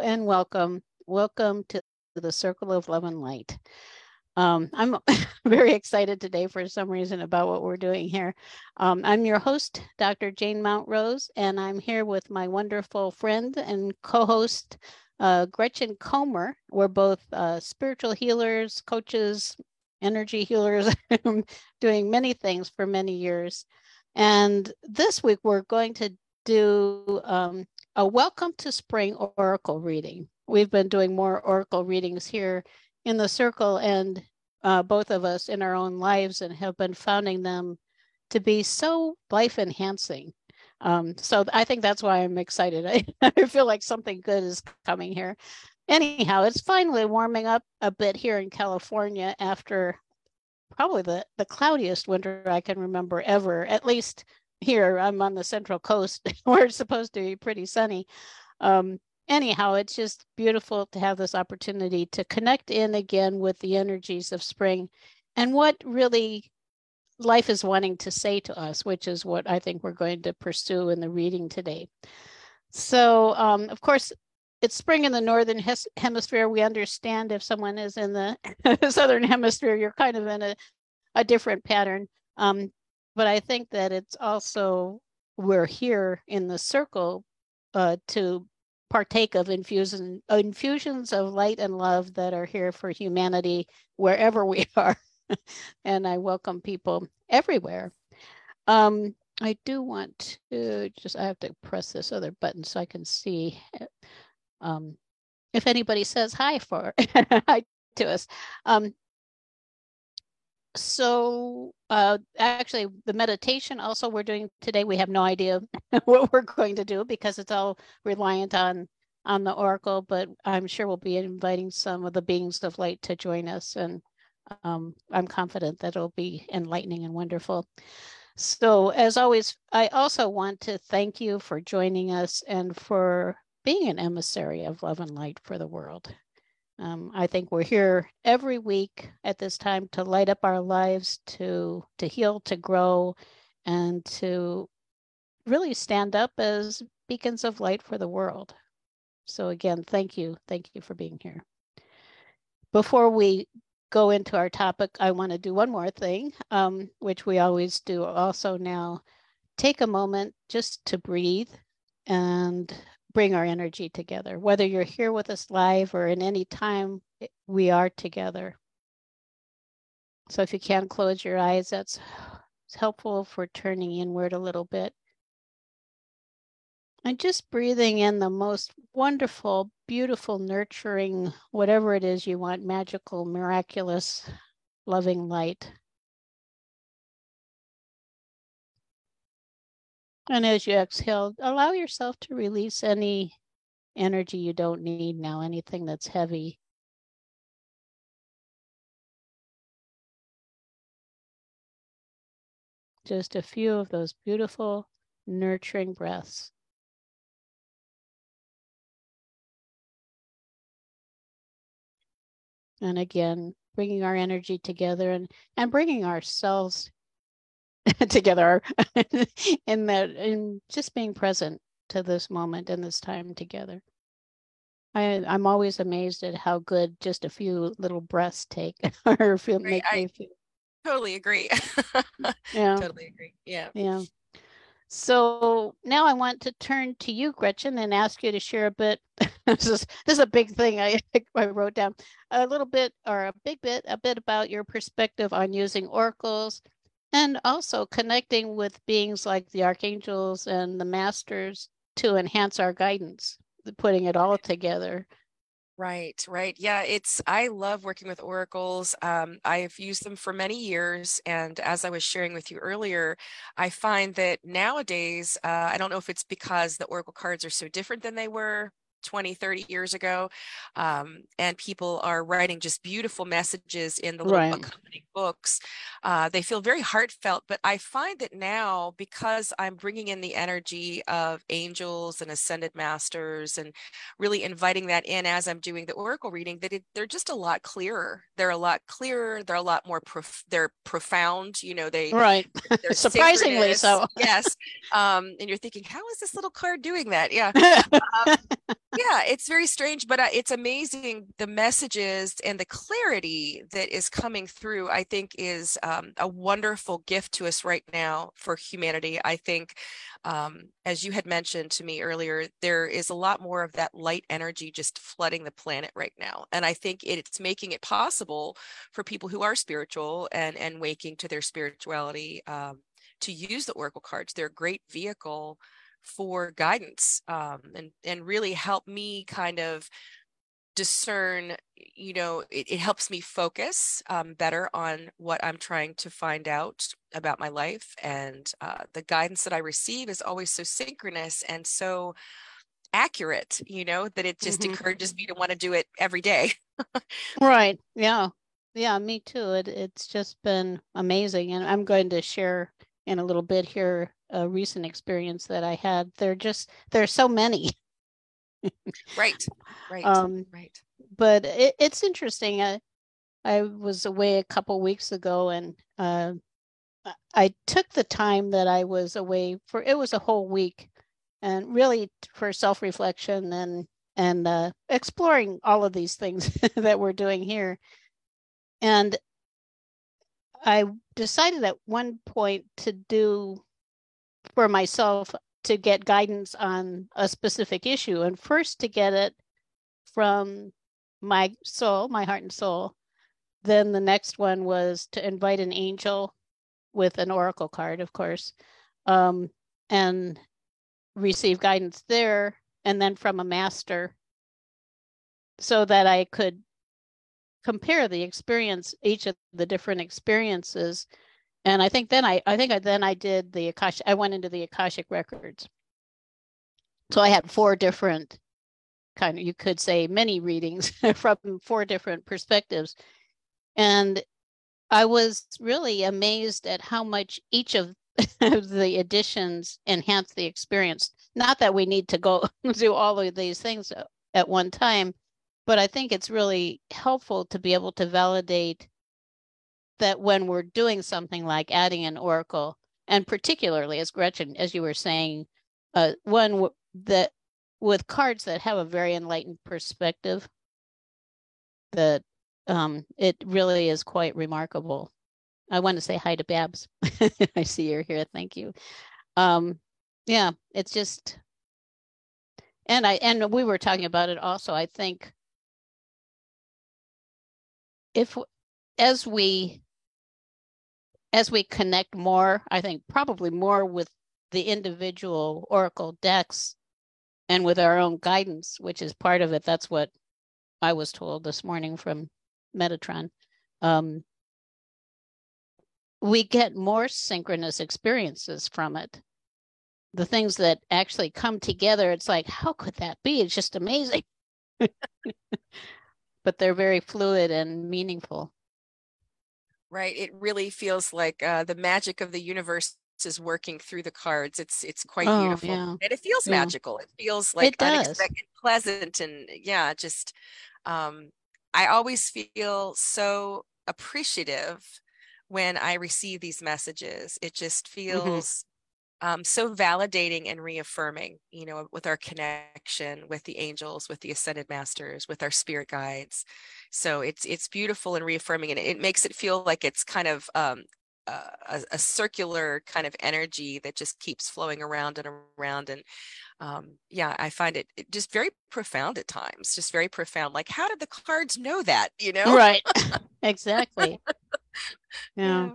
And welcome. Welcome to the Circle of Love and Light. Um, I'm very excited today for some reason about what we're doing here. Um, I'm your host, Dr. Jane Mountrose, and I'm here with my wonderful friend and co host, uh, Gretchen Comer. We're both uh, spiritual healers, coaches, energy healers, doing many things for many years. And this week we're going to do um, a welcome to spring oracle reading. We've been doing more oracle readings here in the circle and uh, both of us in our own lives and have been finding them to be so life enhancing. Um, so I think that's why I'm excited. I, I feel like something good is coming here. Anyhow, it's finally warming up a bit here in California after probably the, the cloudiest winter I can remember ever, at least here. I'm on the central coast where it's supposed to be pretty sunny. Um, anyhow, it's just beautiful to have this opportunity to connect in again with the energies of spring and what really life is wanting to say to us, which is what I think we're going to pursue in the reading today. So, um, of course, it's spring in the northern hemisphere. We understand if someone is in the southern hemisphere, you're kind of in a, a different pattern. Um, but I think that it's also we're here in the circle uh, to partake of infusion infusions of light and love that are here for humanity wherever we are. And i welcome people everywhere. Um, i do want to just i have to press this other button so i can see um, if anybody says hi for hi to us. Um, so uh, actually the meditation also we're doing today we have no idea what we're going to do because it's all reliant on on the oracle but i'm sure we'll be inviting some of the beings of light to join us and um, i'm confident that it'll be enlightening and wonderful. So as always i also want to thank you for joining us and for being an emissary of love and light for the world um, I think we're here every week at this time to light up our lives, to to heal, to grow, and to really stand up as beacons of light for the world. So again, thank you, thank you for being here. Before we go into our topic, I want to do one more thing, um, which we always do also now. Take a moment just to breathe and bring our energy together, whether you're here with us live or in any time we are together. So if you can close your eyes, that's helpful for turning inward a little bit. And just breathing in the most wonderful, beautiful, nurturing, whatever it is you want, magical, miraculous, loving light. And as you exhale, allow yourself to release any energy you don't need now, anything that's heavy. Just a few of those beautiful, nurturing breaths. And again, bringing our energy together and, and bringing ourselves together in that in just being present to this moment and this time together. I I'm always amazed at how good just a few little breaths take or feel make I me feel. Totally agree. yeah. Totally agree. Yeah. Yeah. So now I want to turn to you, Gretchen, and ask you to share a bit. this is this is a big thing I, I wrote down a little bit or a big bit, a bit about your perspective on using oracles and also connecting with beings like the archangels and the masters to enhance our guidance putting it all together Right, right. Yeah, it's, I love working with oracles. Um, I've used them for many years. And as I was sharing with you earlier, I find that nowadays, uh, I don't know if it's because the oracle cards are so different than they were 20, 30 years ago. Um, and people are writing just beautiful messages in the little right. accompanying books. Uh, they feel very heartfelt, but I find that now, because I'm bringing in the energy of angels and ascended masters and really inviting that in as I'm doing the oracle reading, that it, they're just a lot clearer. They're a lot clearer. They're a lot more, prof- they're profound. You know, they, right. Surprisingly so. yes. Um, and you're thinking, how is this little card doing that? Yeah. um, yeah, it's very strange, but uh, it's amazing the messages and the clarity that is coming through. I think is um, a wonderful gift to us right now for humanity. I think, um, as you had mentioned to me earlier, there is a lot more of that light energy just flooding the planet right now, and I think it's making it possible for people who are spiritual and and waking to their spirituality um, to use the oracle cards. They're a great vehicle for guidance um, and and really help me kind of discern you know it, it helps me focus um, better on what i'm trying to find out about my life and uh, the guidance that i receive is always so synchronous and so accurate you know that it just mm-hmm. encourages me to want to do it every day right yeah yeah me too it, it's just been amazing and i'm going to share in a little bit here a recent experience that I had. There just there's so many. right, right, um, right. But it, it's interesting. I I was away a couple weeks ago, and uh, I took the time that I was away for. It was a whole week, and really for self reflection and and uh, exploring all of these things that we're doing here. And I decided at one point to do for myself to get guidance on a specific issue and first to get it from my soul, my heart and soul. Then the next one was to invite an angel with an oracle card, of course, um, and receive guidance there, and then from a master so that I could compare the experience, each of the different experiences and I think then I I think I, then I did the Akash I went into the Akashic records. So I had four different kind of you could say many readings from four different perspectives. And I was really amazed at how much each of the additions enhanced the experience. Not that we need to go do all of these things at one time, but I think it's really helpful to be able to validate that when we're doing something like adding an oracle, and particularly as Gretchen, as you were saying, uh, one w- that with cards that have a very enlightened perspective, that um, it really is quite remarkable. I want to say hi to Babs. I see you're here. Thank you. Um, yeah, it's just, and I and we were talking about it also. I think if as we as we connect more, I think probably more with the individual Oracle decks and with our own guidance, which is part of it. That's what I was told this morning from Metatron. Um, we get more synchronous experiences from it. The things that actually come together, it's like, how could that be? It's just amazing. but they're very fluid and meaningful right it really feels like uh, the magic of the universe is working through the cards it's it's quite oh, beautiful yeah. and it feels yeah. magical it feels like it unexpected pleasant and yeah just um i always feel so appreciative when i receive these messages it just mm-hmm. feels um, so validating and reaffirming, you know, with our connection with the angels, with the ascended masters, with our spirit guides. So it's it's beautiful and reaffirming, and it makes it feel like it's kind of um, a, a, circular kind of energy that just keeps flowing around and around. And um, yeah, I find it, it, just very profound at times, just very profound. Like, how did the cards know that? You know, right? exactly. yeah. yeah.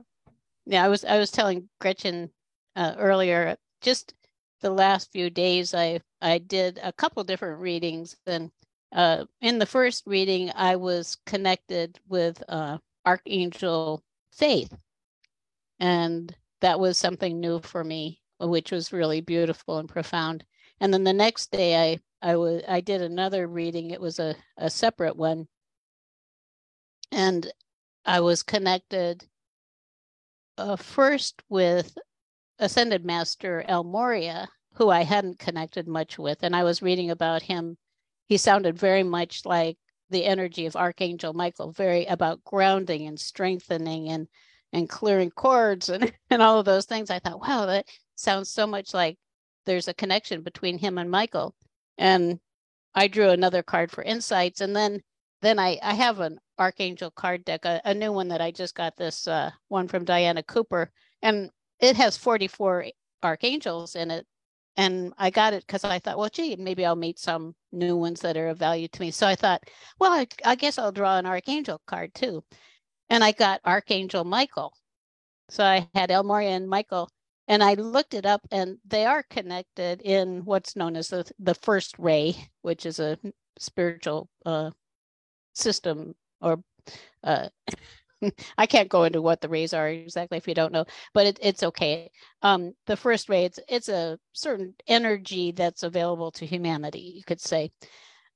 Yeah, I was I was telling Gretchen uh, earlier, just the last few days, I I did a couple different readings, and uh, in the first reading, I was connected with uh, Archangel Faith, and that was something new for me, which was really beautiful and profound. And then the next day, I I was I did another reading. It was a a separate one, and I was connected uh, first with Ascended Master El Morya, who I hadn't connected much with. And I was reading about him. He sounded very much like the energy of Archangel Michael, very about grounding and strengthening and and clearing cords and, and all of those things. I thought, wow, that sounds so much like there's a connection between him and Michael. And I drew another card for insights, and then then I I have an Archangel card deck, a, a new one that I just got this uh, one from Diana Cooper, and it has 44 archangels in it. And I got it because I thought, well, gee, maybe I'll meet some new ones that are of value to me. So I thought, well, I, I guess I'll draw an archangel card too. And I got Archangel Michael. So I had El Morya and Michael, and I looked it up, and they are connected in what's known as the the first ray, which is a spiritual uh, system or uh, I can't go into what the rays are exactly if you don't know, but it, it's okay. Um, the first ray, it's, it's a certain energy that's available to humanity, you could say.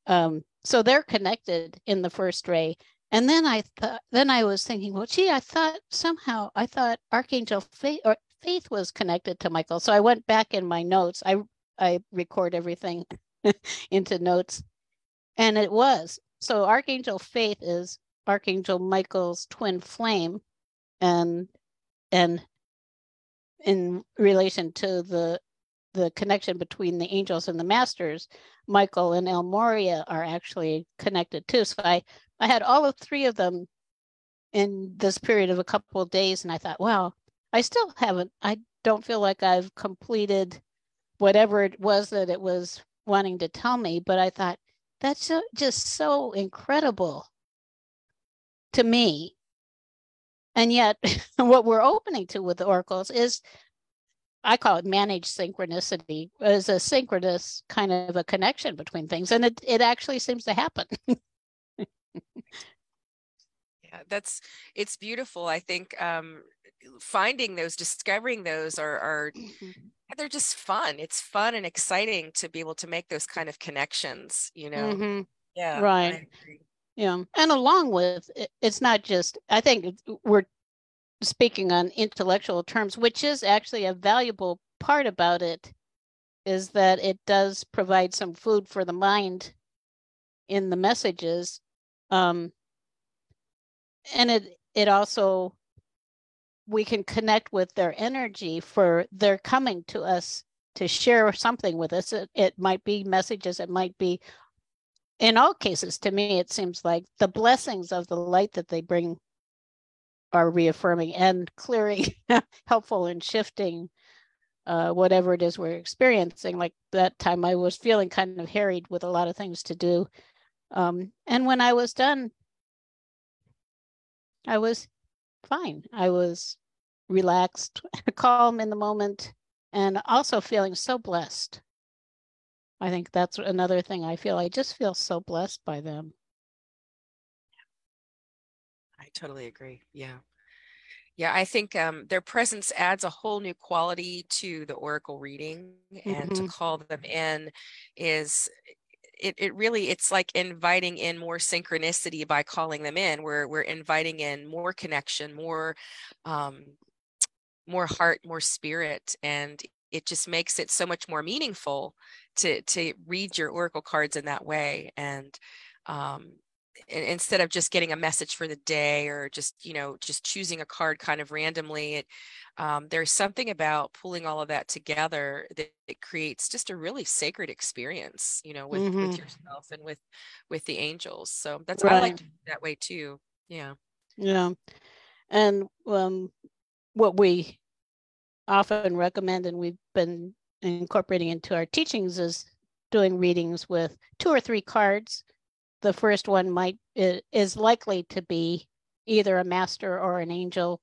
Um, so they're connected in the first ray. And then I thought, then I was thinking, well, gee, I thought somehow I thought Archangel Faith or Faith was connected to Michael. So I went back in my notes. I I record everything into notes, and it was. So Archangel Faith is Archangel Michael's twin flame and and in relation to the the connection between the angels and the masters, Michael and El Morya are actually connected too. So I, I had all of three of them in this period of a couple of days, and I thought, wow, I still haven't, I don't feel like I've completed whatever it was that it was wanting to tell me, but I thought that's just so incredible to me. And yet, what we're opening to with the oracles is, I call it managed synchronicity, is a synchronous kind of a connection between things, and it it actually seems to happen. yeah, that's it's beautiful. I think um, finding those, discovering those are are mm-hmm. they're just fun. It's fun and exciting to be able to make those kind of connections. You know. Mm-hmm. Yeah. Right. Yeah. And along with it's not just, I think we're speaking on intellectual terms, which is actually a valuable part about it, is that it does provide some food for the mind in the messages. Um, and it it also we can connect with their energy for their coming to us to share something with us. It, it might be messages, it might be in all cases, to me, it seems like the blessings of the light that they bring are reaffirming and clearing, helpful in shifting uh, whatever it is we're experiencing. Like that time, I was feeling kind of harried with a lot of things to do. Um, and when I was done, I was fine. I was relaxed, calm in the moment, and also feeling so blessed. I think that's another thing I feel. I just feel so blessed by them. I totally agree. Yeah. Yeah, I think um, their presence adds a whole new quality to the oracle reading, and mm-hmm. to call them in is it, it really it's like inviting in more synchronicity by calling them in. We're we're inviting in more connection, more um, more heart, more spirit, and it just makes it so much more meaningful to to read your oracle cards in that way and um, instead of just getting a message for the day or just you know just choosing a card kind of randomly it um, there's something about pulling all of that together that it creates just a really sacred experience you know with, mm-hmm. with yourself and with with the angels so that's right. i like that way too yeah yeah and um what we often recommend and we've been incorporating into our teachings is doing readings with two or three cards. The first one might is likely to be either a master or an angel,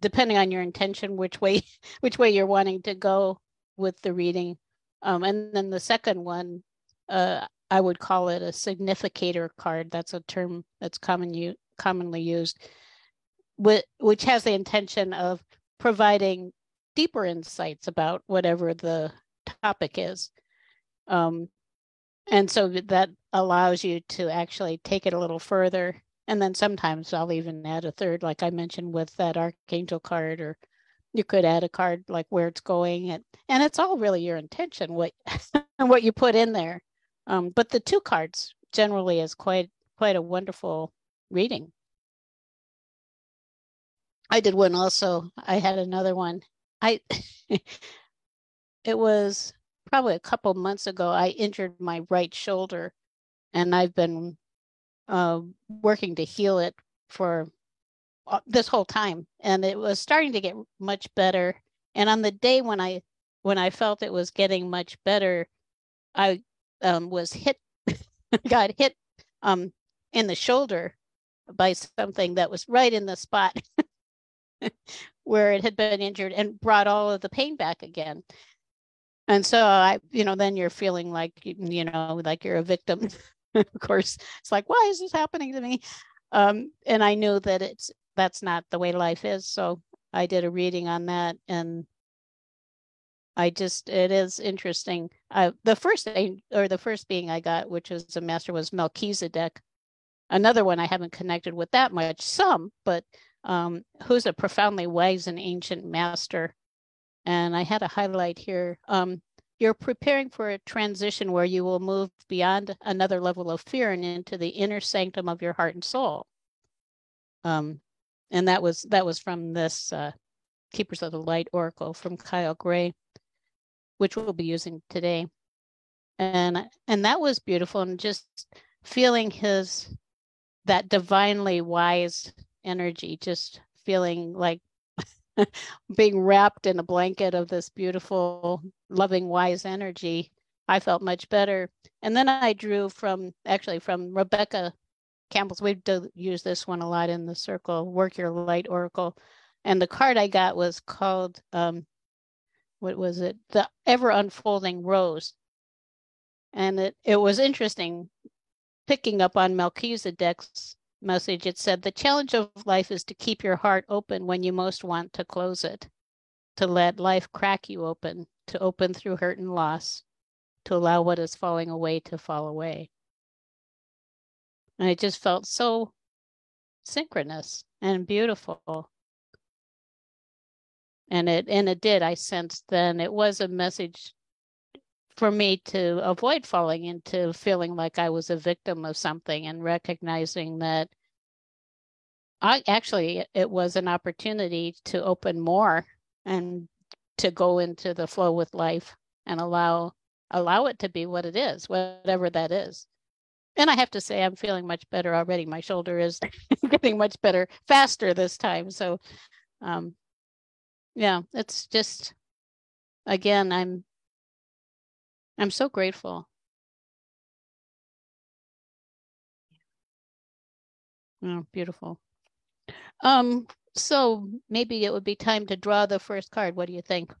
depending on your intention, which way which way you're wanting to go with the reading. Um, and then the second one, uh, I would call it a significator card. That's a term that's common u- commonly used, which, which has the intention of providing deeper insights about whatever the topic is. Um, and so that allows you to actually take it a little further. And then sometimes I'll even add a third, like I mentioned with that Archangel card, or you could add a card like where it's going. And, and it's all really your intention, what, what you put in there. Um, but the two cards generally is quite quite a wonderful reading. I did one also. I had another one I it was probably a couple months ago I injured my right shoulder and I've been uh, working to heal it for uh, this whole time, and it was starting to get much better. And on the day when I when I felt it was getting much better, I um, was hit, got hit um, in the shoulder by something that was right in the spot where it had been injured and brought all of the pain back again. And so I, you know, then you're feeling like, you know, like you're a victim. of course, it's like, why is this happening to me? Um, and I knew that it's that's not the way life is. So I did a reading on that, and I just it is interesting. Uh, the first thing or the first being I got, which was a master, was Melchizedek. Another one I haven't connected with that much, some, but um, who's a profoundly wise and ancient master. And I had a highlight here. Um, you're preparing for a transition where you will move beyond another level of fear and into the inner sanctum of your heart and soul. Um, and that was that was from this uh, Keepers of the Light Oracle from Kyle Gray, which we'll be using today. And and that was beautiful, and just feeling his that divinely wise energy, just feeling like being wrapped in a blanket of this beautiful, loving, wise energy, I felt much better. And then I drew from actually from Rebecca Campbell's. We do use this one a lot in the circle, Work Your Light Oracle. And the card I got was called, um, what was it? The Ever Unfolding Rose. And it, it was interesting picking up on Melchizedek's message, it said the challenge of life is to keep your heart open when you most want to close it, to let life crack you open, to open through hurt and loss, to allow what is falling away to fall away. And it just felt so synchronous and beautiful. And it and it did. I sensed then it was a message for me to avoid falling into feeling like I was a victim of something and recognizing that I actually it was an opportunity to open more and to go into the flow with life and allow allow it to be what it is, whatever that is. And I have to say I'm feeling much better already. My shoulder is getting much better faster this time. So um yeah, it's just again I'm I'm so grateful. Oh, beautiful. Um, so maybe it would be time to draw the first card. What do you think?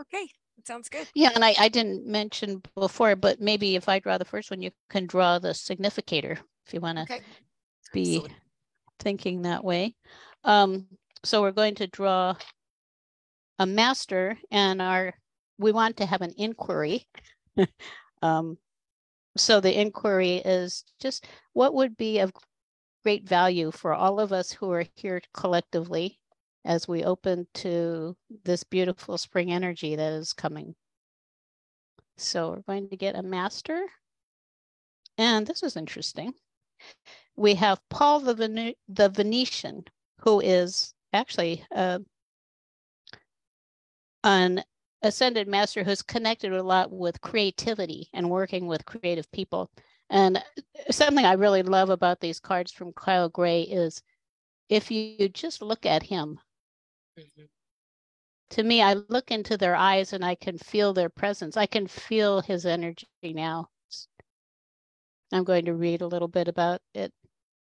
Okay, sounds good. Yeah, and I, I didn't mention before, but maybe if I draw the first one, you can draw the significator if you want to okay. be Absolutely. thinking that way. Um, so we're going to draw a master and our we want to have an inquiry um, so the inquiry is just what would be of great value for all of us who are here collectively as we open to this beautiful spring energy that is coming. So we're going to get a master. And this is interesting. We have Paul the, Vene- the Venetian, who is actually uh, an ascended master who's connected a lot with creativity and working with creative people. And something I really love about these cards from Kyle Gray is if you just look at him, mm-hmm. to me, I look into their eyes and I can feel their presence. I can feel his energy now. I'm going to read a little bit about it.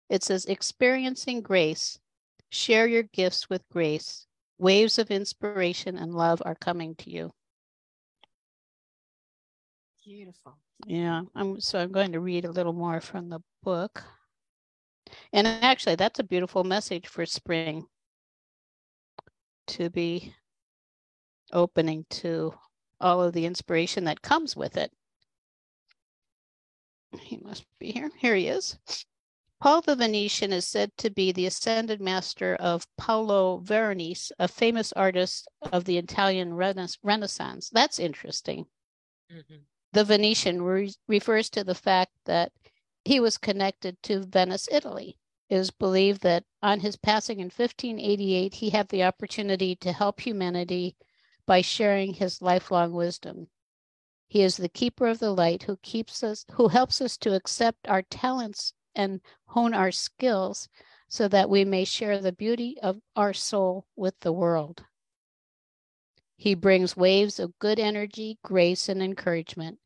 It says, experiencing grace, share your gifts with grace, Waves of inspiration and love are coming to you. Beautiful. Yeah, I'm so I'm going to read a little more from the book. And actually that's a beautiful message for spring to be opening to all of the inspiration that comes with it. He must be here. Here he is. Paul the Venetian is said to be the ascended master of Paolo Veronese, a famous artist of the Italian Renaissance. That's interesting. Mm-hmm. The Venetian re- refers to the fact that he was connected to Venice, Italy. It is believed that on his passing in 1588, he had the opportunity to help humanity by sharing his lifelong wisdom. He is the keeper of the light who keeps us, who helps us to accept our talents and hone our skills so that we may share the beauty of our soul with the world. He brings waves of good energy, grace, and encouragement,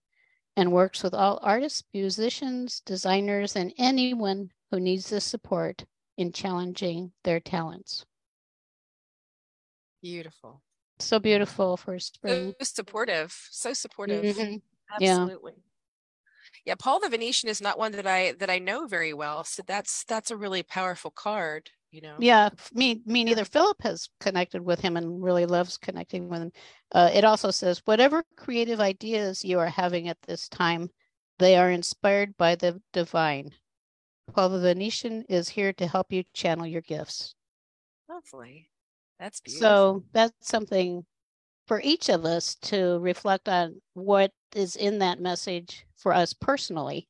and works with all artists, musicians, designers, and anyone who needs the support in challenging their talents. Beautiful. So beautiful for spring. So supportive. So supportive. Mhm. Absolutely. Yeah. Paul the Venetian is not one that I that I know very well. So that's that's a really powerful card, you know. Yeah, me me neither. Philip has connected with him and really loves connecting with him. Uh, it also says whatever creative ideas you are having at this time, they are inspired by the divine. While the Venetian is here to help you channel your gifts. Lovely. That's beautiful. So that's something for each of us to reflect on what is in that message for us personally.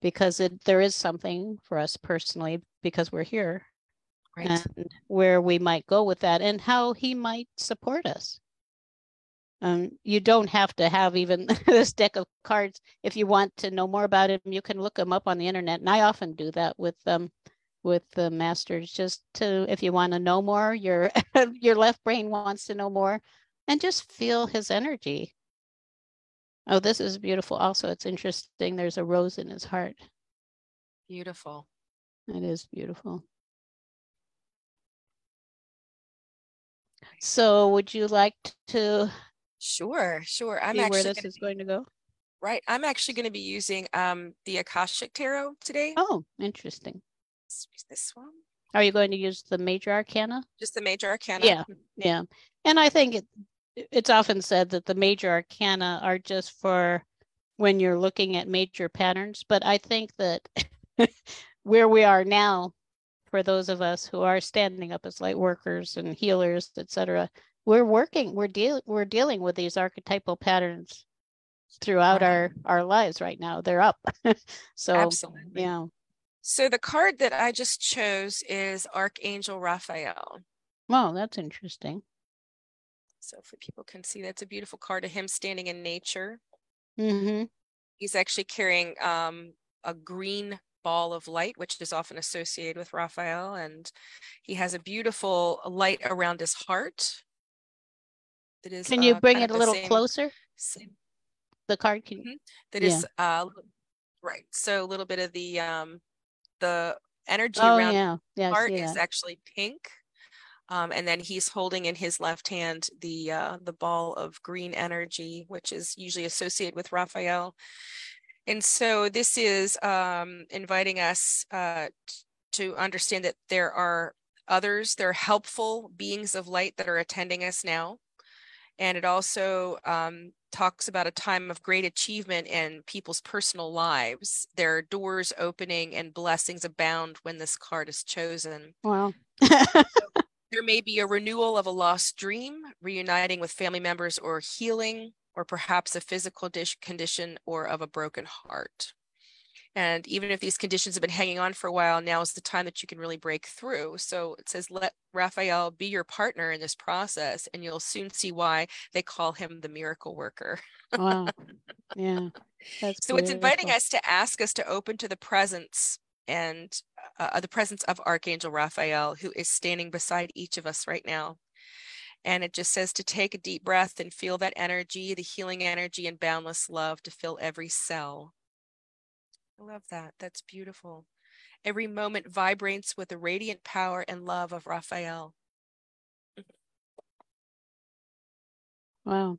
Because it, there is something for us personally because we're here right. and where we might go with that and how he might support us. Um, you don't have to have even this deck of cards. If you want to know more about him, you can look him up on the internet. And I often do that with um with the masters just to if you want to know more, your your left brain wants to know more and just feel his energy. Oh, this is beautiful. Also, it's interesting. There's a rose in his heart. Beautiful. It is beautiful. So, would you like to Sure, sure. I'm where this is going to go? right. I'm actually going to be using um the Akashic Tarot today. Oh, interesting. Use This one. Are you going to use the major arcana? Just the major arcana. Yeah. Yeah. And I think it it's often said that the major arcana are just for when you're looking at major patterns, but I think that where we are now for those of us who are standing up as light workers and healers, etc., we're working, we're deal we're dealing with these archetypal patterns throughout Right. our our lives right now. They're up. so Absolutely. yeah. So the card that I just chose is Archangel Raphael. Well, that's interesting. So if people can see, that's a beautiful card of him standing in nature. hmm He's actually carrying um, a green ball of light, which is often associated with Raphael. And he has a beautiful light around his heart. That is, Can you uh, bring it a little same- closer? same- The card can Mhm. that Yeah. is, uh, right. So a little bit of the um, the energy Oh around yeah. Yeah, heart is that. actually pink. Um, and then he's holding in his left hand the uh, the ball of green energy, which is usually associated with Raphael. And so this is um, inviting us uh, to understand that there are others, there are helpful beings of light that are attending us now. And it also um, talks about a time of great achievement in people's personal lives. There are doors opening and blessings abound when this card is chosen. Well, There may be a renewal of a lost dream, reuniting with family members, or healing, or perhaps a physical dish condition or of a broken heart. And even if these conditions have been hanging on for a while, now is the time that you can really break through. So it says, let Raphael be your partner in this process, and you'll soon see why they call him the miracle worker. wow. Yeah. That's So it's inviting us to ask us to open to the presence and uh, the presence of Archangel Raphael, who is standing beside each of us right now. And it just says to take a deep breath and feel that energy, the healing energy and boundless love to fill every cell. I love that. That's beautiful. Every moment vibrates with the radiant power and love of Raphael. Wow.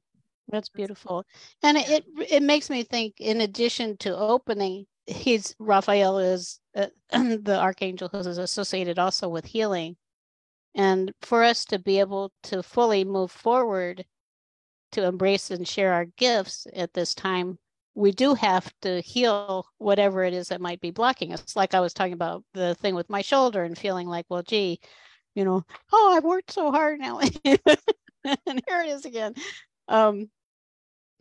That's beautiful. And it, it makes me think in addition to opening, he's Raphael is uh, the archangel who is associated also with healing. And for us to be able to fully move forward to embrace and share our gifts at this time, we do have to heal whatever it is that might be blocking us. Like I was talking about the thing with my shoulder and feeling like, well, gee, you know, oh, I've worked so hard now. and here it is again. Um,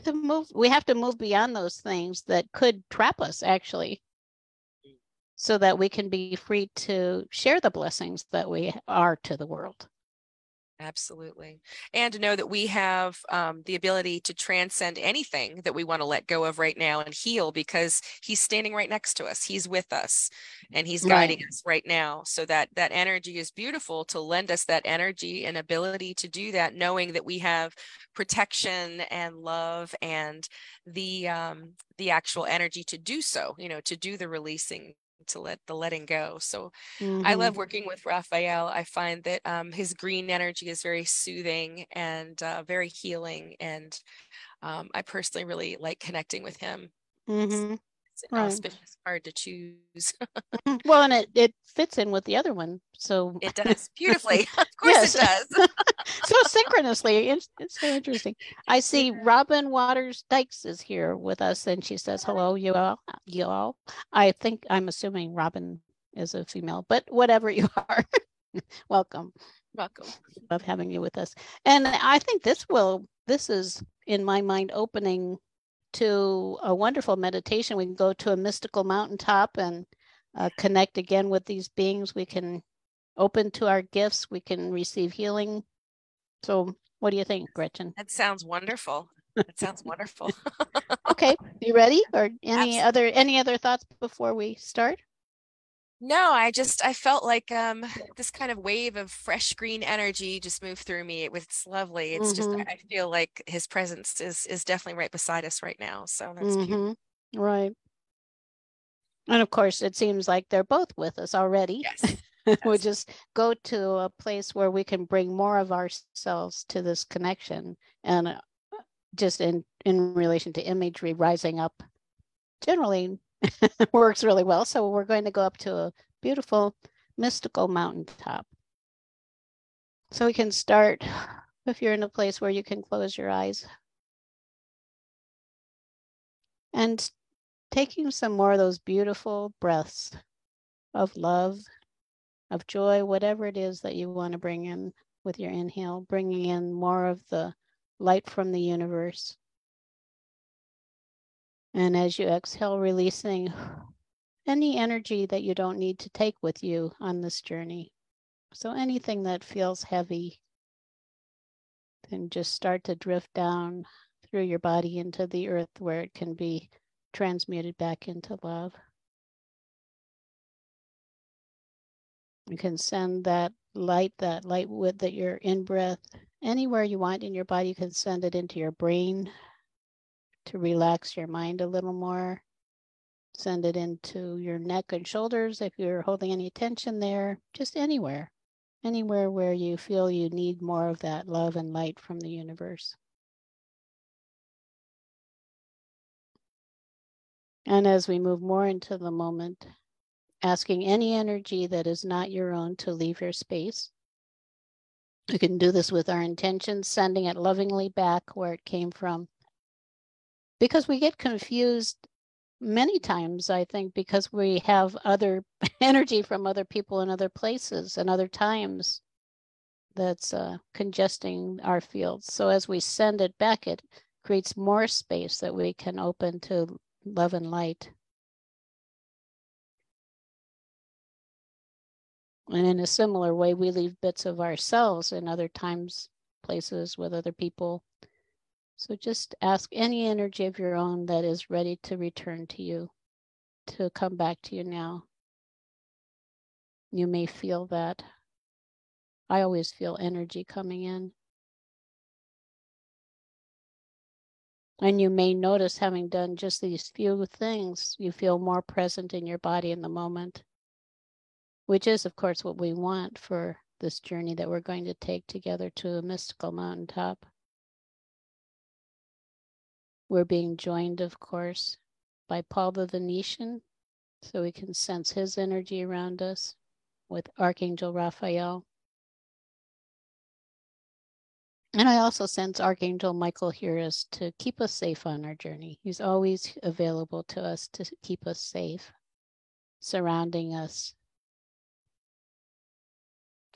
to move, we have to move beyond those things that could trap us actually, so that we can be free to share the blessings that we are to the world. Absolutely. And to know that we have um, the ability to transcend anything that we want to let go of right now and heal because he's standing right next to us. He's with us and he's guiding right. us right now. So that that energy is beautiful to lend us that energy and ability to do that, knowing that we have protection and love and the um, the actual energy to do so, you know, to do the releasing to let the letting go. So mm-hmm. I love working with Raphael. I find that um, his green energy is very soothing and uh, very healing. And um, I personally really like connecting with him. Mm-hmm. It's, it's right. auspicious card to choose. Mm-hmm. well, and it, it fits in with the other one. So it does beautifully. of course it does. so synchronously. It's, it's so interesting. I see Robin Waters Dykes is here with us and she says, hello, you all. You all. I think I'm assuming Robin is a female, but whatever you are, welcome. Welcome. Love having you with us. And I think this will, this is in my mind opening to a wonderful meditation. We can go to a mystical mountaintop and uh, connect again with these beings. We can open to our gifts. We can receive healing so what do you think, Gretchen? That sounds wonderful. That sounds wonderful. okay, you ready? Or any Absolutely. other any other thoughts before we start? No, I just I felt like um this kind of wave of fresh green energy just moved through me. It was lovely. It's mm-hmm. just I feel like his presence is is definitely right beside us right now. So that's mm-hmm. beautiful. Right. And of course, it seems like they're both with us already. Yes. we just go to a place where we can bring more of ourselves to this connection and uh, just in in relation to imagery rising up generally works really well. So we're going to go up to a beautiful mystical mountaintop. So we can start if you're in a place where you can close your eyes. And taking some more of those beautiful breaths of love of joy, whatever it is that you want to bring in with your inhale, bringing in more of the light from the universe. And as you exhale, releasing any energy that you don't need to take with you on this journey. So anything that feels heavy can just start to drift down through your body into the earth where it can be transmuted back into love. You can send that light, that light with that your in breath anywhere you want in your body. You can send it into your brain to relax your mind a little more. Send it into your neck and shoulders if you're holding any tension there, just anywhere, anywhere where you feel you need more of that love and light from the universe. And as we move more into the moment, asking any energy that is not your own to leave your space. You can do this with our intentions, sending it lovingly back where it came from. Because we get confused many times, I think, because we have other energy from other people in other places and other times that's uh, congesting our fields. So as we send it back, it creates more space that we can open to love and light. And in a similar way, we leave bits of ourselves in other times, places with other people. So just ask any energy of your own that is ready to return to you, to come back to you now. You may feel that. I always feel energy coming in. And you may notice having done just these few things, you feel more present in your body in the moment which is, of course, what we want for this journey that we're going to take together to a mystical mountaintop. We're being joined, of course, by Paul the Venetian, so we can sense his energy around us with Archangel Raphael. And I also sense Archangel Michael here is to keep us safe on our journey. He's always available to us to keep us safe, surrounding us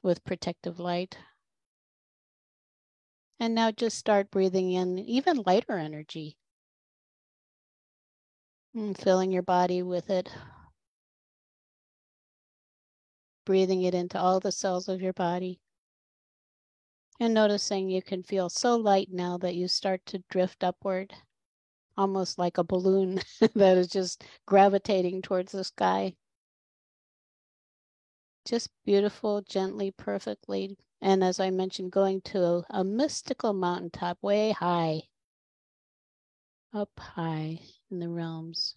with protective light. And now just start breathing in even lighter energy. And filling your body with it. Breathing it into all the cells of your body. And noticing you can feel so light now that you start to drift upward, almost like a balloon that is just gravitating towards the sky. Just beautiful, gently, perfectly. And as I mentioned, going to a, a mystical mountaintop way high, up high in the realms,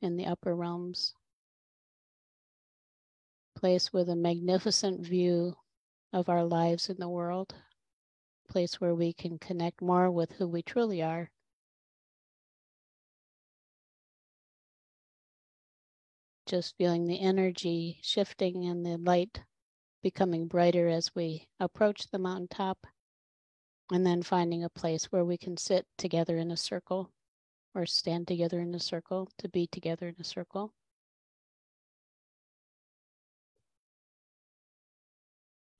in the upper realms. Place with a magnificent view of our lives in the world, place where we can connect more with who we truly are. Just feeling the energy shifting and the light becoming brighter as we approach the mountaintop, and then finding a place where we can sit together in a circle or stand together in a circle to be together in a circle.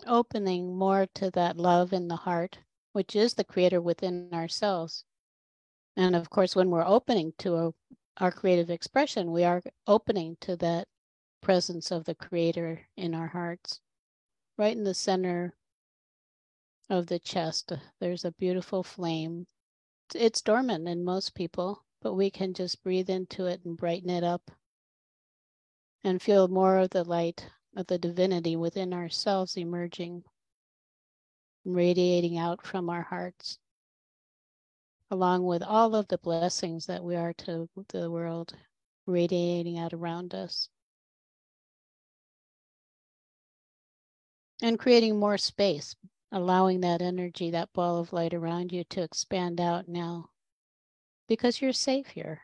opening more to that love in the heart, which is the creator within ourselves. And of course, when we're opening to a, our creative expression, we are opening to that presence of the creator in our hearts. Right in the center of the chest, there's a beautiful flame. It's dormant in most people, but we can just breathe into it and brighten it up and feel more of the light of the divinity within ourselves emerging, and radiating out from our hearts, along with all of the blessings that we are to the world, radiating out around us. And creating more space, allowing that energy, that ball of light around you to expand out now because you're safe here.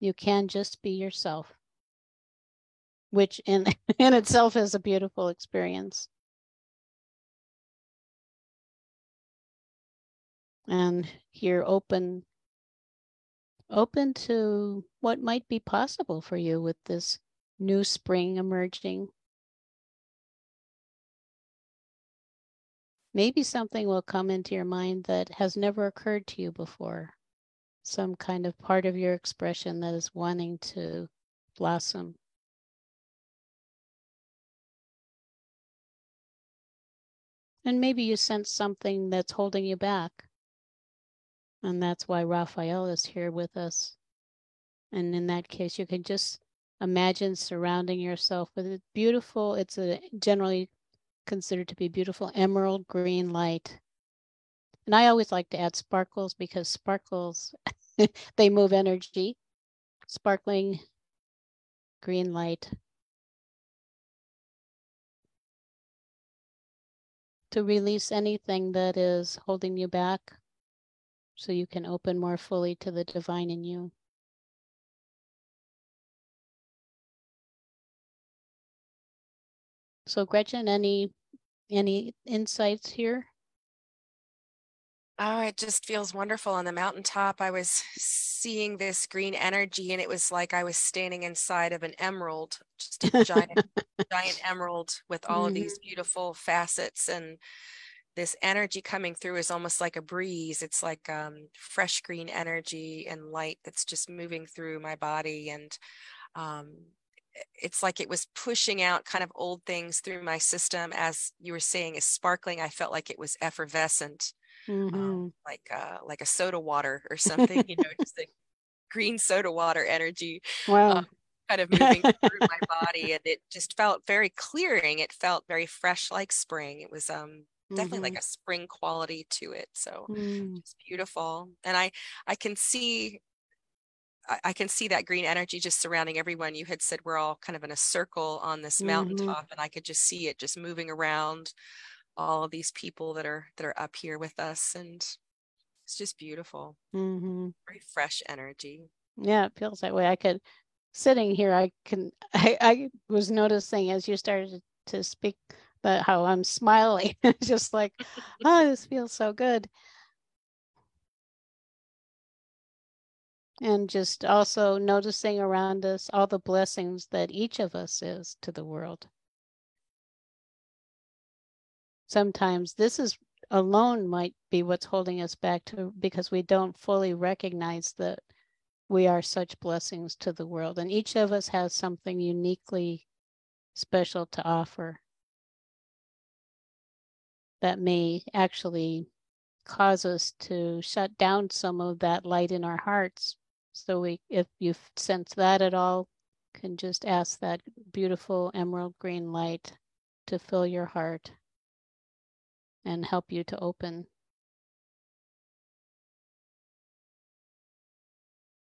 You can just be yourself which in in itself is a beautiful experience. And here open open to what might be possible for you with this new spring emerging. Maybe something will come into your mind that has never occurred to you before. Some kind of part of your expression that is wanting to blossom. And maybe you sense something that's holding you back. And that's why Raphael is here with us. And in that case, you can just imagine surrounding yourself with a beautiful, it's a generally considered to be beautiful emerald green light. And I always like to add sparkles because sparkles, they move energy. Sparkling green light to release anything that is holding you back so you can open more fully to the divine in you. So Gretchen, any any insights here? Oh, it just feels wonderful on the mountaintop. I was seeing this green energy and it was like I was standing inside of an emerald, just a giant, giant emerald with all mm-hmm. of these beautiful facets and this energy coming through is almost like a breeze. It's like um, fresh green energy and light that's just moving through my body. And um, it's like it was pushing out kind of old things through my system. As you were saying, is sparkling. I felt like it was effervescent mm-hmm. um, like uh, like a soda water or something, you know, just like green soda water energy. Wow. Um, kind of moving through my body and it just felt very clearing it felt very fresh like spring it was um definitely mm-hmm. like a spring quality to it so mm. it's beautiful and i i can see I, can see that green energy just surrounding everyone. You had said we're all kind of in a circle on this mm-hmm. mountaintop, and I could just see it just moving around all of these people that are that are up here with us and it's just beautiful mm-hmm. very fresh energy yeah it feels that way i could sitting here i can i, I was noticing as you started to speak that how i'm smiling just like oh this feels so good. And just also noticing around us all the blessings that each of us is to the world. Sometimes this is alone might be what's holding us back to because we don't fully recognize that we are such blessings to the world and each of us has something uniquely special to offer that may actually cause us to shut down some of that light in our hearts. So we if you sense that at all, can just ask that beautiful emerald green light to fill your heart and help you to open.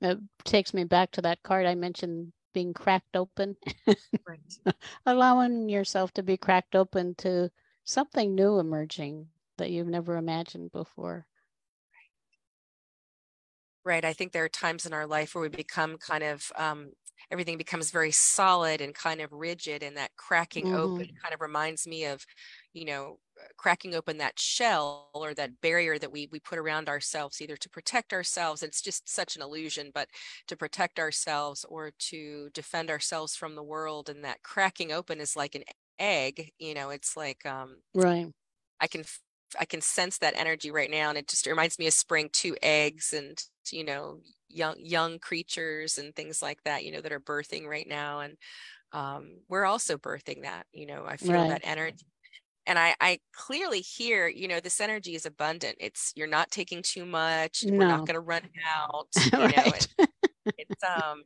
It takes me back to that card I mentioned being cracked open. right. Allowing yourself to be cracked open to something new emerging that you've never imagined before. Right. I think there are times in our life where we become kind of um, everything becomes very solid and kind of rigid and that cracking mm-hmm. open kind of reminds me of you know cracking open that shell or that barrier that we we put around ourselves either to protect ourselves it's just such an illusion but to protect ourselves or to defend ourselves from the world and that cracking open is like an egg you know it's like um right i can I can sense that energy right now, and it just reminds me of spring two eggs and you know young young creatures and things like that. You know that are birthing right now, and um, we're also birthing that. You know, I feel right. that energy, and I I clearly hear you know this energy is abundant. It's you're not taking too much. No. We're not going to run out. You right. know, it's um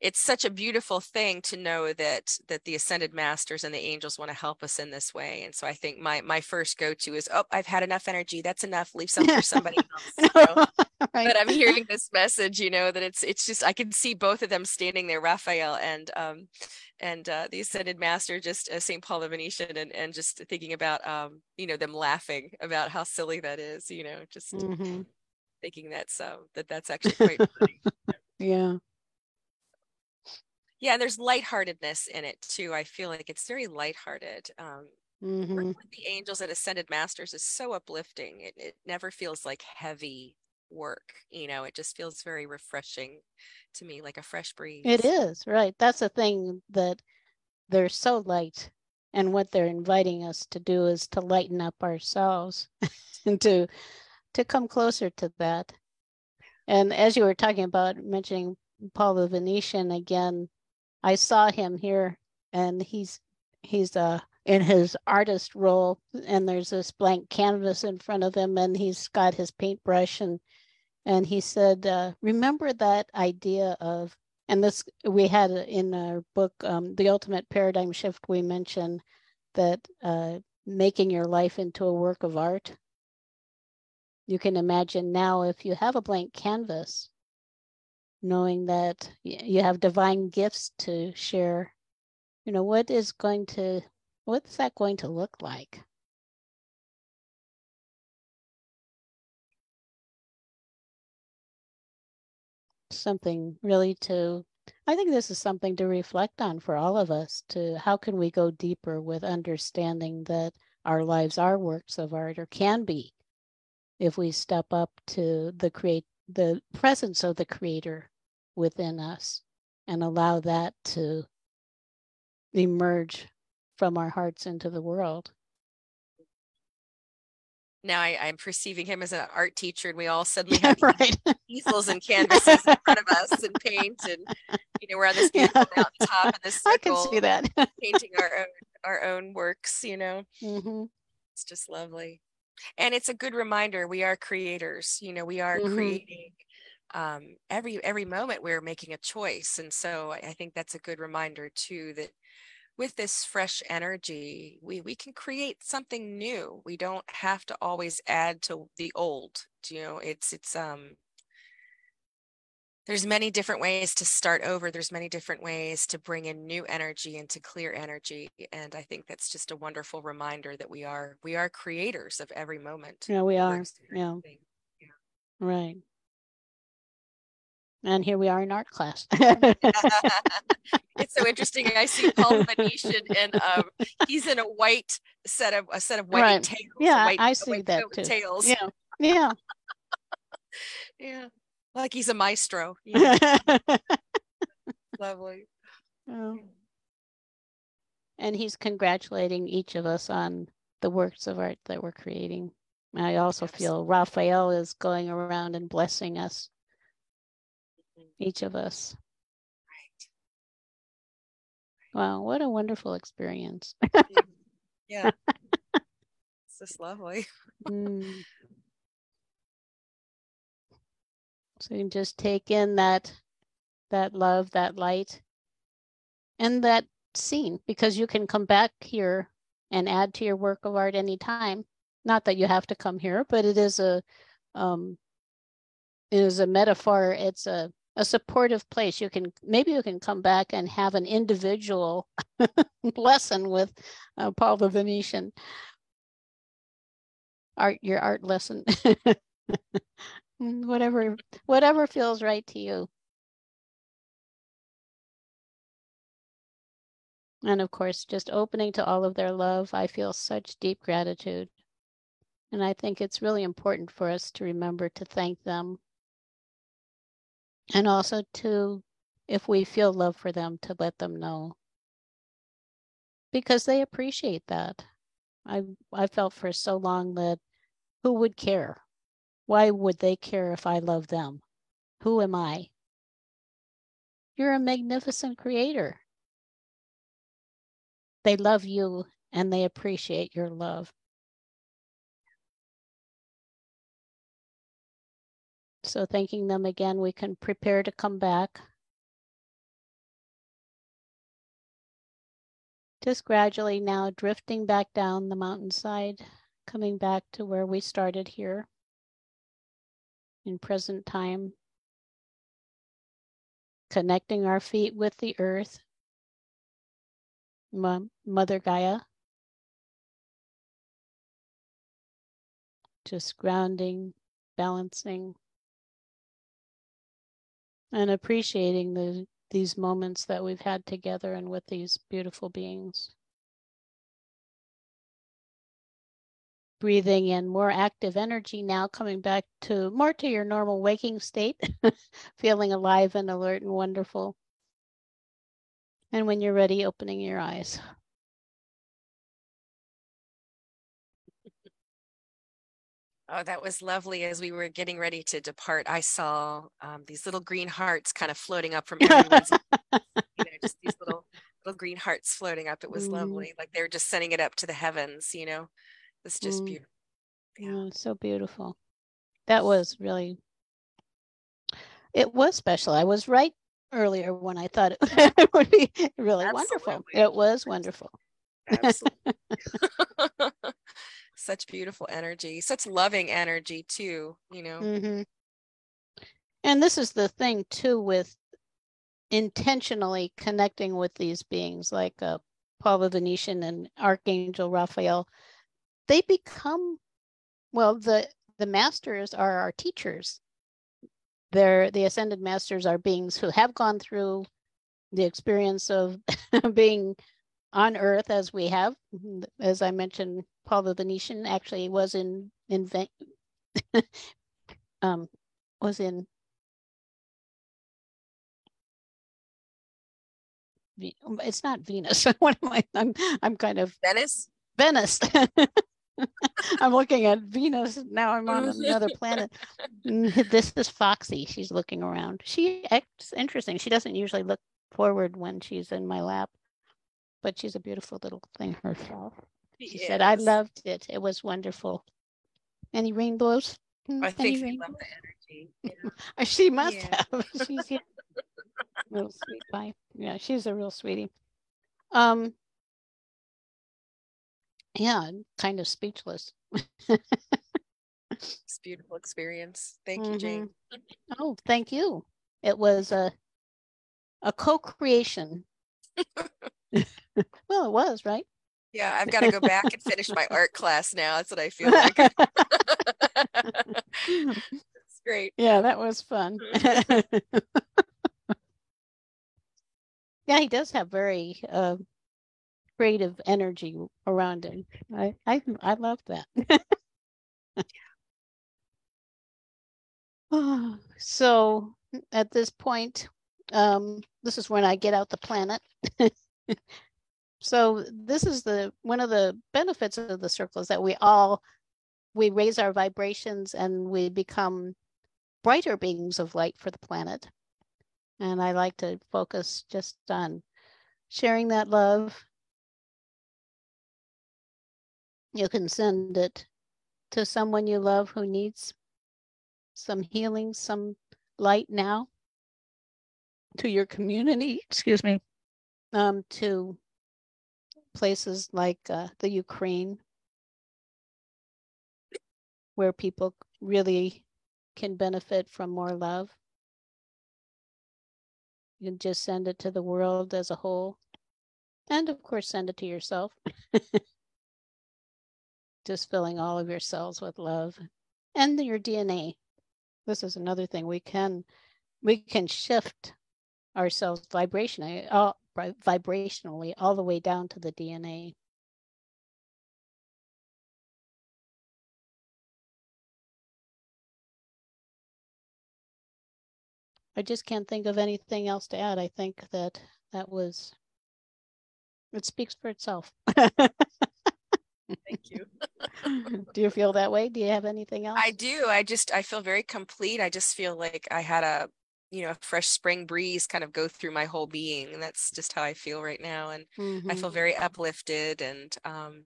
it's such a beautiful thing to know that that the ascended masters and the angels want to help us in this way and so i think my my first go-to is oh i've had enough energy that's enough leave some for somebody else you know? right. but i'm hearing this message you know that it's it's just i can see both of them standing there raphael and um and uh, the ascended master just uh, saint paul the venetian and, and just thinking about um you know them laughing about how silly that is you know just mm-hmm. thinking that's um that that's actually quite funny yeah yeah there's lightheartedness in it too i feel like it's very lighthearted um mm-hmm. with the angels and ascended masters is so uplifting it, it never feels like heavy work you know it just feels very refreshing to me like a fresh breeze it is right that's the thing that they're so light and what they're inviting us to do is to lighten up ourselves and to to come closer to that and as you were talking about mentioning paul the venetian again I saw him here, and he's he's uh in his artist role, and there's this blank canvas in front of him, and he's got his paintbrush, and and he said, uh, "Remember that idea of." And this we had in our book, um, "The Ultimate Paradigm Shift." We mentioned that uh, making your life into a work of art. You can imagine now if you have a blank canvas, knowing that you have divine gifts to share you know what is going to what's that going to look like? Something really to i think this is something to reflect on for all of us to how can we go deeper with understanding that our lives are works of art or can be if we step up to the create the presence of the creator within us and allow that to emerge from our hearts into the world. Now I, am perceiving him as an art teacher, and we all suddenly have right. easels and canvases in front of us and paint, and you know we're on this beautiful yeah. mountaintop in this circle. I can see that painting our own our own works. You know, mm-hmm. it's just lovely, and it's a good reminder we are creators. You know, we are mm-hmm. creating um, every every moment we're making a choice. And so i think that's a good reminder too that with this fresh energy we we can create something new. We don't have to always add to the old you know? It's it's um there's many different ways to start over. There's many different ways to bring in new energy into clear energy. And i think that's just a wonderful reminder that we are we are creators of every moment yeah we are. Yeah. yeah right and here we are in art class. it's so interesting. I see Paul Venetian, and um, he's in a white set of a set of white right. tails. Yeah, white, I see that too. Tails. Yeah, yeah, yeah. Like he's a maestro. Yeah. Lovely. Oh. And he's congratulating each of us on the works of art that we're creating. I also yes. feel Raphael is going around and blessing us each of us. Right. Wow, what a wonderful experience. yeah. It's just lovely. Mm. So you can just take in that that love, that light, and that scene because you can come back here and add to your work of art anytime. Not that you have to come here, but it is a um, it is a metaphor. It's a a supportive place. You can maybe you can come back and have an individual lesson with uh, Paul the Venetian. Art your art lesson. whatever whatever feels right to you. And of course, just opening to all of their love, I feel such deep gratitude. And I think it's really important for us to remember to thank them. And also to, if we feel love for them, to let them know. Because they appreciate that. I I felt for so long that who would care? Why would they care if I love them? Who am I? You're a magnificent creator. They love you and they appreciate your love. So thanking them again, we can prepare to come back. Just gradually now drifting back down the mountainside, coming back to where we started here in present time. Connecting our feet with the earth, Mother Gaia. Just grounding, balancing, and appreciating the these moments that we've had together and with these beautiful beings. Breathing in more active energy now, coming back to more to your normal waking state, feeling alive and alert and wonderful. And when you're ready, opening your eyes. Oh, that was lovely. As we were getting ready to depart, I saw um, these little green hearts kind of floating up from everyone's, you know, just these little little green hearts floating up. It was mm. lovely, like they were just sending it up to the heavens. You know, it's just mm. beautiful. Yeah, oh, so beautiful. That was really. It was special. I was right earlier when I thought it would be really Absolutely. wonderful. It was wonderful. Absolutely. Such beautiful energy, such loving energy too, you know. Mm-hmm. And this is the thing too with intentionally connecting with these beings like uh, Paul the Venetian and Archangel Raphael. They become well the the masters are our teachers they're the ascended masters are beings who have gone through the experience of being on earth as we have as i mentioned paul the venetian actually was in in um was in it's not venus what am i i'm, I'm kind of venice venice I'm looking at Venus. Now I'm on another planet. Mm, this is Foxy. She's looking around. She acts interesting. She doesn't usually look forward when she's in my lap, but she's a beautiful little thing herself. She yes. said, I loved it. It was wonderful. Any rainbows? I think she loved the energy. Yeah. she must yeah. have. she's yeah. real sweet pie. Yeah, she's a real sweetie. Um, yeah, kind of speechless. it's beautiful experience. Thank you, Jane. Mm-hmm. Oh, thank you. It was a a co-creation. well, it was, right? Yeah, I've got to go back and finish my art class now. That's what I feel like. it's great. Yeah, that was fun. yeah, he does have very uh, creative energy around him. I I, I love that. so at this point, um, this is when I get out the planet. So this is the one of the benefits of the circle is that we all we raise our vibrations and we become brighter beings of light for the planet. And I like to focus just on sharing that love You can send it to someone you love who needs some healing, some light now, to your community, excuse me, um, to places like uh, the Ukraine, where people really can benefit from more love. You can just send it to the world as a whole. And of course, send it to yourself. just filling all of your cells with love and your DNA. This is another thing we can we can shift ourselves vibrationally, all, vibrationally all the way down to the DNA. I just can't think of anything else to add. I think that that was, it speaks for itself. Thank you. do you feel that way? Do you have anything else? I do. I just, I feel very complete. I just feel like I had a, you know, a fresh spring breeze kind of go through my whole being. And that's just how I feel right now. And mm-hmm. I feel mm-hmm. very uplifted and um,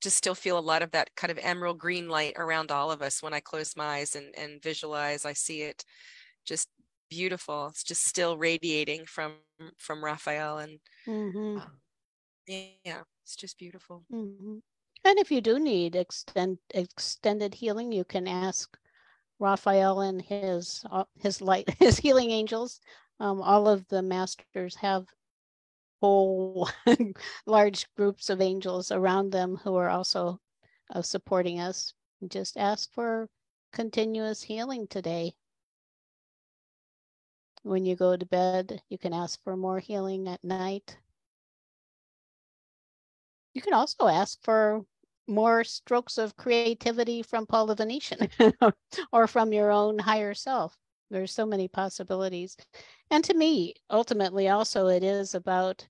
just still feel a lot of that kind of emerald green light around all of us when I close my eyes and, and visualize. I see it just beautiful. It's just still radiating from from Raphael and mm-hmm. um, yeah, it's just beautiful. Mm-hmm. And if you do need extend extended healing, you can ask Raphael and his uh, his light his healing angels. Um, all of the masters have whole large groups of angels around them who are also uh, supporting us. Just ask for continuous healing today when you go to bed. You can ask for more healing at night. You can also ask for more strokes of creativity from Paul the Venetian or from your own higher self. There's so many possibilities. And to me, ultimately, also, it is about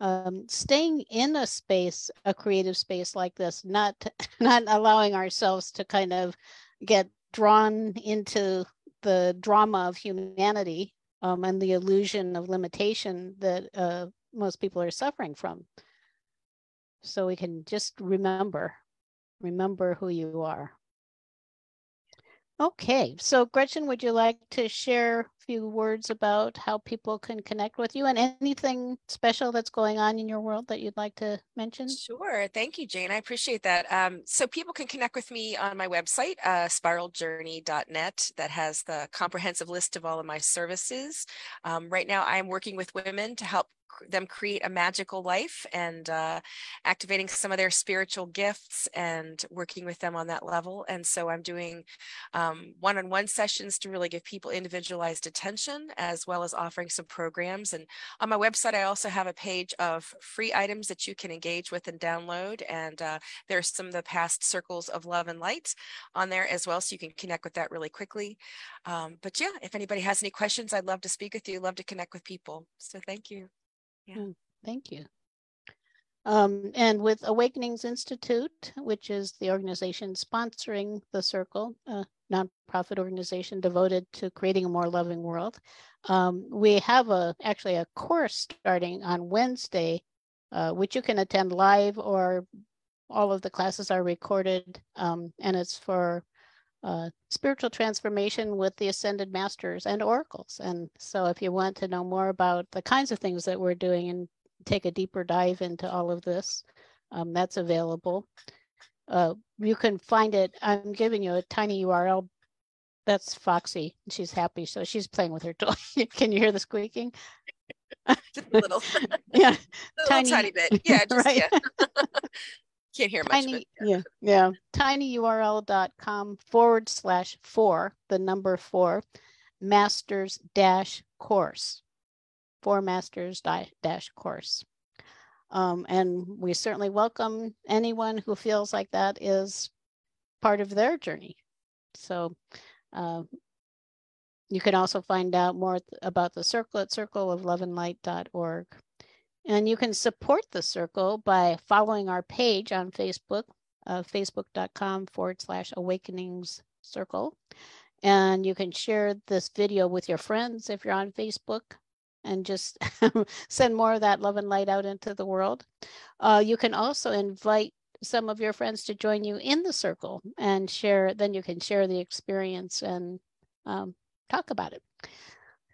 um, staying in a space, a creative space like this, not not allowing ourselves to kind of get drawn into the drama of humanity um, and the illusion of limitation that uh, most people are suffering from. So we can just remember, remember who you are. Okay, so Gretchen, would you like to share few words about how people can connect with you and anything special that's going on in your world that you'd like to mention? Sure. Thank you, Jane. I appreciate that. Um, so people can connect with me on my website, uh, spiraljourney.net, that has the comprehensive list of all of my services. Um, right now, I'm working with women to help them create a magical life and uh, activating some of their spiritual gifts and working with them on that level. And so I'm doing um, one-on-one sessions to really give people individualized attention, as well as offering some programs. And on my website, I also have a page of free items that you can engage with and download. And uh, there's some of the past circles of love and light on there as well, so you can connect with that really quickly. Um, but yeah, if anybody has any questions, I'd love to speak with you. Love to connect with people. So thank you. Yeah. Mm, thank you. Um, and with Awakenings Institute, which is the organization sponsoring the Circle, a nonprofit organization devoted to creating a more loving world, um, we have a actually a course starting on Wednesday, uh, which you can attend live or all of the classes are recorded, um, and it's for uh, spiritual transformation with the ascended masters and oracles. And so, if you want to know more about the kinds of things that we're doing and take a deeper dive into all of this, um, that's available. Uh, you can find it. I'm giving you a tiny URL. That's Foxy. She's happy, so she's playing with her toy. can you hear the squeaking? Just a little. yeah, a tiny, tiny bit. Yeah, just, right. yeah. Can't hear tiny, much. But, yeah. yeah, yeah. tinyurl.com forward slash four, the number four, masters dash course, four masters dash course. Um, and we certainly welcome anyone who feels like that is part of their journey. So uh, you can also find out more about the circle at circleofloveandlight.org. And you can support the circle by following our page on Facebook, uh, facebook.com forward slash awakenings circle. And you can share this video with your friends if you're on Facebook and just send more of that love and light out into the world. Uh, you can also invite some of your friends to join you in the circle and share. Then you can share the experience and um, talk about it.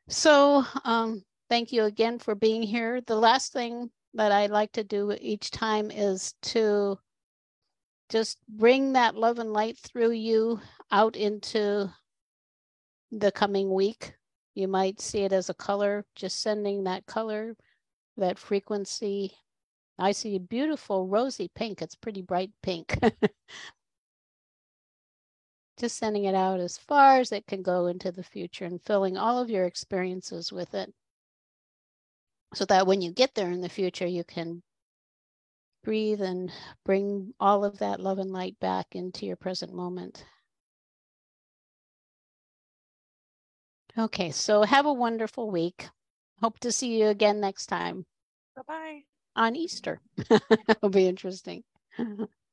So um, thank you again for being here. The last thing that I like to do each time is to just bring that love and light through you out into the coming week. You might see it as a color, just sending that color, that frequency. I see a beautiful rosy pink. It's pretty bright pink. just sending it out as far as it can go into the future and filling all of your experiences with it. So that when you get there in the future, you can breathe and bring all of that love and light back into your present moment. Okay, so have a wonderful week. Hope to see you again next time. Bye bye. On Easter. It'll be interesting.